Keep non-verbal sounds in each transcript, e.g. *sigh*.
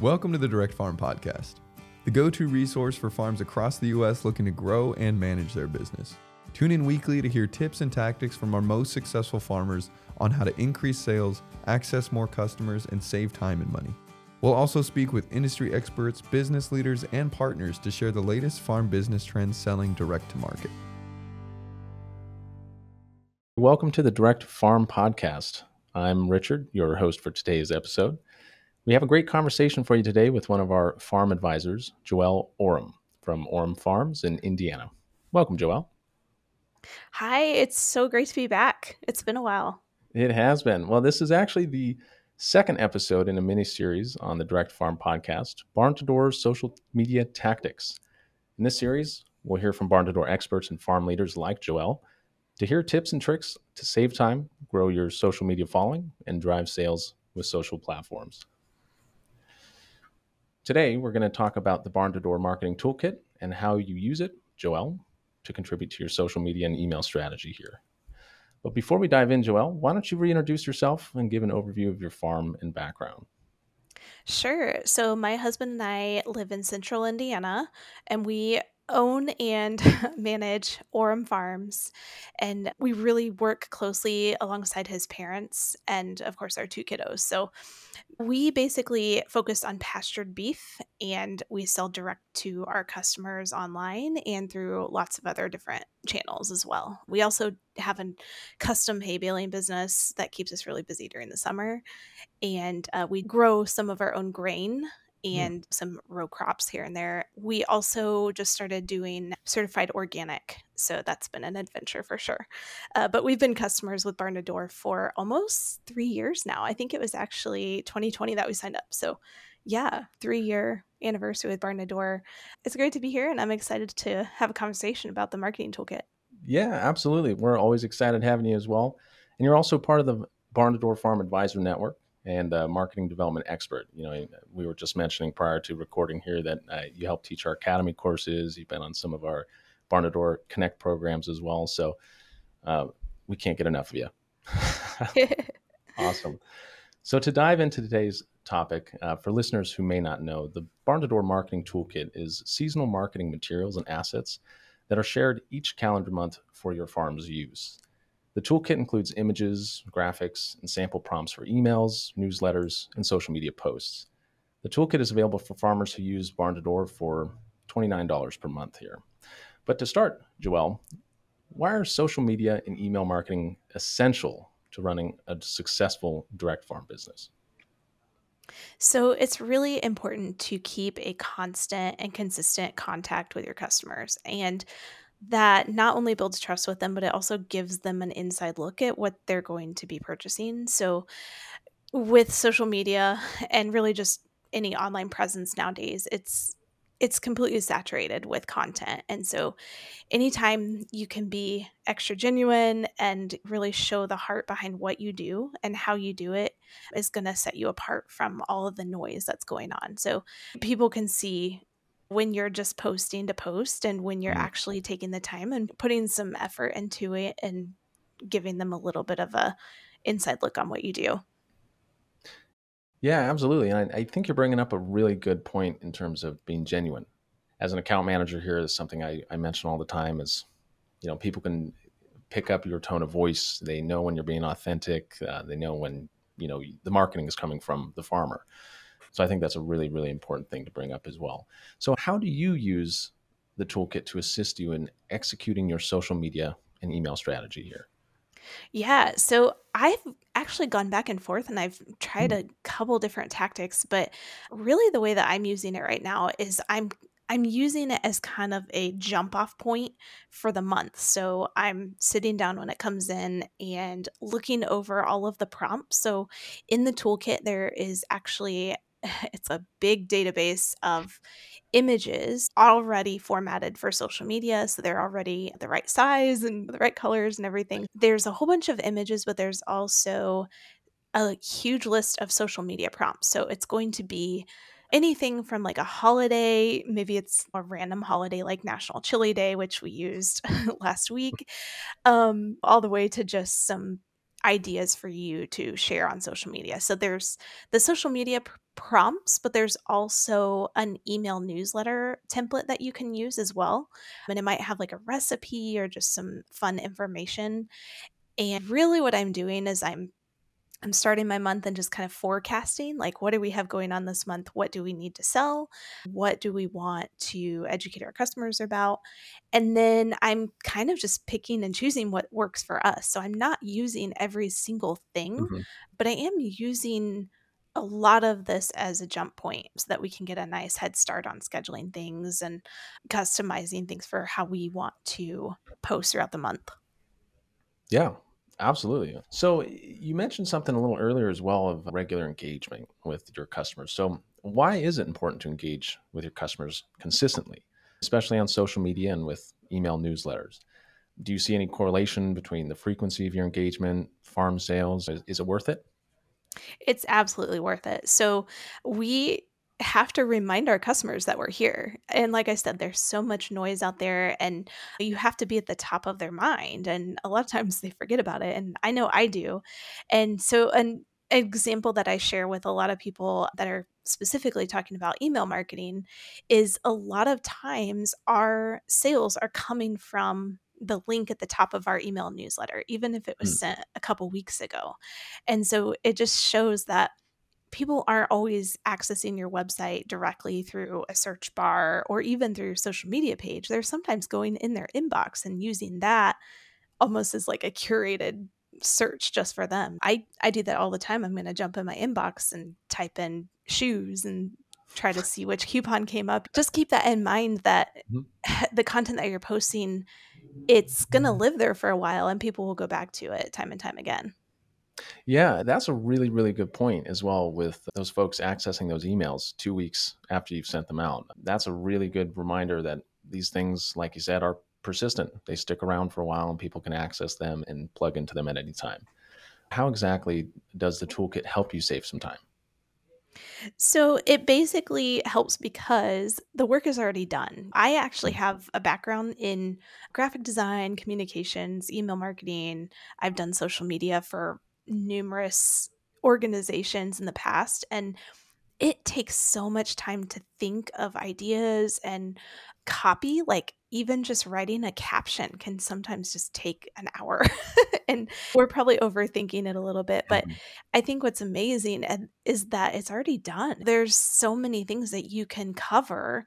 Welcome to the Direct Farm Podcast, the go to resource for farms across the U.S. looking to grow and manage their business. Tune in weekly to hear tips and tactics from our most successful farmers on how to increase sales, access more customers, and save time and money. We'll also speak with industry experts, business leaders, and partners to share the latest farm business trends selling direct to market. Welcome to the Direct Farm Podcast. I'm Richard, your host for today's episode. We have a great conversation for you today with one of our farm advisors, Joelle Orem from Orem Farms in Indiana. Welcome, Joelle. Hi, it's so great to be back. It's been a while. It has been. Well, this is actually the second episode in a mini series on the Direct Farm podcast, Barn2Door Social Media Tactics. In this series, we'll hear from barn2door experts and farm leaders like Joelle to hear tips and tricks to save time, grow your social media following, and drive sales with social platforms. Today, we're going to talk about the Barn2Door Marketing Toolkit and how you use it, Joelle, to contribute to your social media and email strategy here. But before we dive in, Joelle, why don't you reintroduce yourself and give an overview of your farm and background? Sure. So, my husband and I live in central Indiana, and we own and *laughs* manage Orem Farms. And we really work closely alongside his parents and, of course, our two kiddos. So we basically focus on pastured beef and we sell direct to our customers online and through lots of other different channels as well. We also have a custom hay baling business that keeps us really busy during the summer. And uh, we grow some of our own grain. And mm. some row crops here and there. We also just started doing certified organic. So that's been an adventure for sure. Uh, but we've been customers with Barn2Door for almost three years now. I think it was actually 2020 that we signed up. So yeah, three year anniversary with Barn2Door. It's great to be here and I'm excited to have a conversation about the marketing toolkit. Yeah, absolutely. We're always excited having you as well. And you're also part of the Barn2Door Farm Advisor Network and a marketing development expert. You know, we were just mentioning prior to recording here that uh, you help teach our academy courses. You've been on some of our Barn2Door Connect programs as well. So uh, we can't get enough of you. *laughs* awesome. So to dive into today's topic, uh, for listeners who may not know, the Barn2Door Marketing Toolkit is seasonal marketing materials and assets that are shared each calendar month for your farm's use. The toolkit includes images, graphics, and sample prompts for emails, newsletters, and social media posts. The toolkit is available for farmers who use Barn2Door for $29 per month here. But to start, Joelle, why are social media and email marketing essential to running a successful direct farm business? So, it's really important to keep a constant and consistent contact with your customers. And that not only builds trust with them, but it also gives them an inside look at what they're going to be purchasing. So, with social media and really just any online presence nowadays, it's it's completely saturated with content. And so anytime you can be extra genuine and really show the heart behind what you do and how you do it is going to set you apart from all of the noise that's going on. So people can see when you're just posting to post and when you're mm. actually taking the time and putting some effort into it and giving them a little bit of a inside look on what you do. Yeah, absolutely. And I, I think you're bringing up a really good point in terms of being genuine. As an account manager here, is something I, I mention all the time is, you know, people can pick up your tone of voice. They know when you're being authentic. Uh, they know when, you know, the marketing is coming from the farmer. So I think that's a really, really important thing to bring up as well. So, how do you use the toolkit to assist you in executing your social media and email strategy here? Yeah, so I've actually gone back and forth and I've tried mm. a couple different tactics, but really the way that I'm using it right now is I'm I'm using it as kind of a jump off point for the month. So I'm sitting down when it comes in and looking over all of the prompts. So in the toolkit, there is actually *sighs* it's a big database of images already formatted for social media so they're already the right size and the right colors and everything there's a whole bunch of images but there's also a huge list of social media prompts so it's going to be anything from like a holiday maybe it's a random holiday like national chili day which we used *laughs* last week um, all the way to just some ideas for you to share on social media. So there's the social media pr- prompts, but there's also an email newsletter template that you can use as well. And it might have like a recipe or just some fun information. And really, what I'm doing is I'm I'm starting my month and just kind of forecasting like what do we have going on this month? What do we need to sell? What do we want to educate our customers about? And then I'm kind of just picking and choosing what works for us. So I'm not using every single thing, mm-hmm. but I am using a lot of this as a jump point so that we can get a nice head start on scheduling things and customizing things for how we want to post throughout the month. Yeah, Absolutely. So you mentioned something a little earlier as well of regular engagement with your customers. So why is it important to engage with your customers consistently, especially on social media and with email newsletters? Do you see any correlation between the frequency of your engagement, farm sales? Is, is it worth it? It's absolutely worth it. So we have to remind our customers that we're here. And like I said, there's so much noise out there, and you have to be at the top of their mind. And a lot of times they forget about it. And I know I do. And so, an example that I share with a lot of people that are specifically talking about email marketing is a lot of times our sales are coming from the link at the top of our email newsletter, even if it was mm. sent a couple weeks ago. And so it just shows that people aren't always accessing your website directly through a search bar or even through your social media page. They're sometimes going in their inbox and using that almost as like a curated search just for them. I I do that all the time. I'm going to jump in my inbox and type in shoes and try to see which coupon came up. Just keep that in mind that mm-hmm. *laughs* the content that you're posting it's going to live there for a while and people will go back to it time and time again. Yeah, that's a really, really good point as well with those folks accessing those emails two weeks after you've sent them out. That's a really good reminder that these things, like you said, are persistent. They stick around for a while and people can access them and plug into them at any time. How exactly does the toolkit help you save some time? So it basically helps because the work is already done. I actually mm-hmm. have a background in graphic design, communications, email marketing. I've done social media for numerous organizations in the past and it takes so much time to think of ideas and copy like even just writing a caption can sometimes just take an hour *laughs* and we're probably overthinking it a little bit but mm-hmm. i think what's amazing is that it's already done there's so many things that you can cover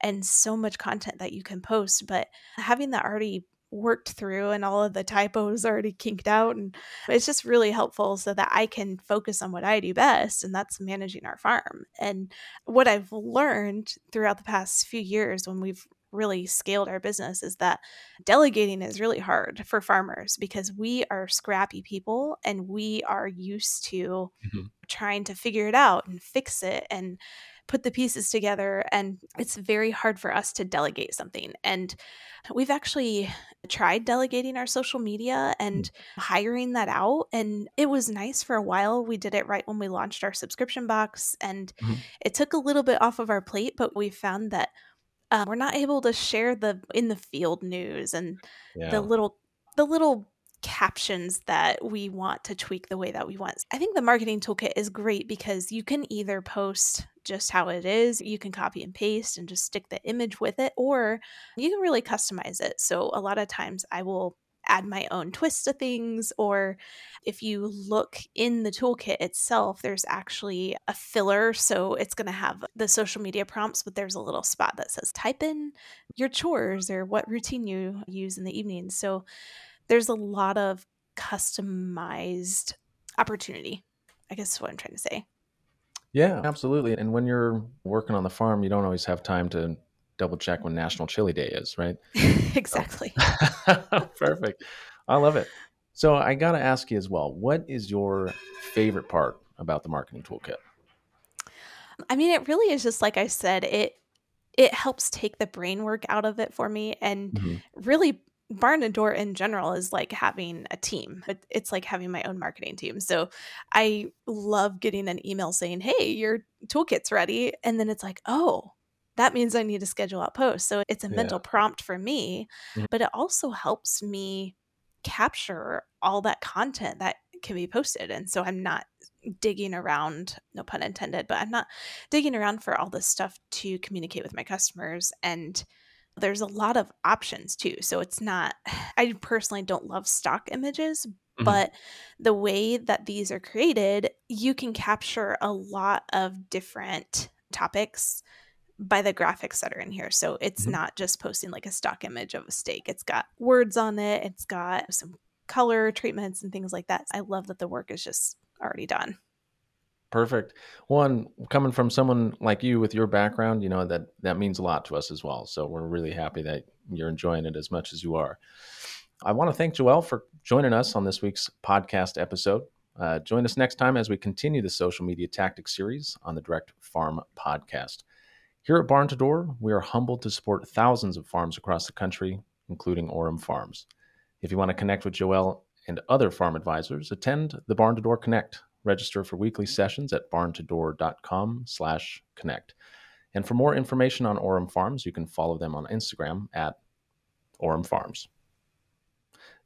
and so much content that you can post but having that already worked through and all of the typos already kinked out and it's just really helpful so that I can focus on what I do best and that's managing our farm. And what I've learned throughout the past few years when we've really scaled our business is that delegating is really hard for farmers because we are scrappy people and we are used to mm-hmm. trying to figure it out and fix it and put the pieces together and it's very hard for us to delegate something and we've actually tried delegating our social media and hiring that out and it was nice for a while we did it right when we launched our subscription box and mm-hmm. it took a little bit off of our plate but we found that uh, we're not able to share the in the field news and yeah. the little the little captions that we want to tweak the way that we want. I think the marketing toolkit is great because you can either post just how it is, you can copy and paste and just stick the image with it, or you can really customize it. So a lot of times I will add my own twist to things or if you look in the toolkit itself there's actually a filler so it's going to have the social media prompts but there's a little spot that says type in your chores or what routine you use in the evening so there's a lot of customized opportunity. I guess is what I'm trying to say. Yeah, absolutely. And when you're working on the farm, you don't always have time to double check when National Chili Day is, right? *laughs* exactly. *laughs* Perfect. I love it. So I got to ask you as well, what is your favorite part about the marketing toolkit? I mean, it really is just like I said, it it helps take the brain work out of it for me and mm-hmm. really Barn and Door in general is like having a team. It's like having my own marketing team. So I love getting an email saying, "Hey, your toolkit's ready," and then it's like, "Oh, that means I need to schedule out posts." So it's a yeah. mental prompt for me, mm-hmm. but it also helps me capture all that content that can be posted. And so I'm not digging around, no pun intended, but I'm not digging around for all this stuff to communicate with my customers. And there's a lot of options too. So it's not, *sighs* I personally don't love stock images, mm-hmm. but the way that these are created, you can capture a lot of different topics by the graphics that are in here. So it's mm-hmm. not just posting like a stock image of a steak. It's got words on it. It's got some color treatments and things like that. I love that the work is just already done. Perfect. One coming from someone like you with your background, you know that that means a lot to us as well. So we're really happy that you're enjoying it as much as you are. I want to thank Joelle for joining us on this week's podcast episode. Uh, join us next time as we continue the social media tactics series on the Direct Farm podcast. Here at Barn2Door, we are humbled to support thousands of farms across the country, including Orem Farms. If you want to connect with Joelle and other farm advisors, attend the Barn2Door Connect Register for weekly mm-hmm. sessions at barn2door.com slash connect. And for more information on Orem Farms, you can follow them on Instagram at Orem Farms.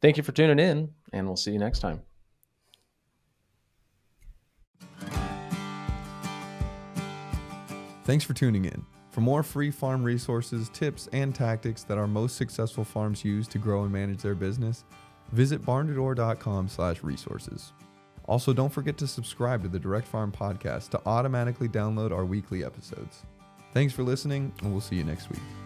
Thank you for tuning in, and we'll see you next time. Thanks for tuning in. For more free farm resources, tips, and tactics that our most successful farms use to grow and manage their business, visit barn2door.com slash resources. Also, don't forget to subscribe to the Direct Farm podcast to automatically download our weekly episodes. Thanks for listening, and we'll see you next week.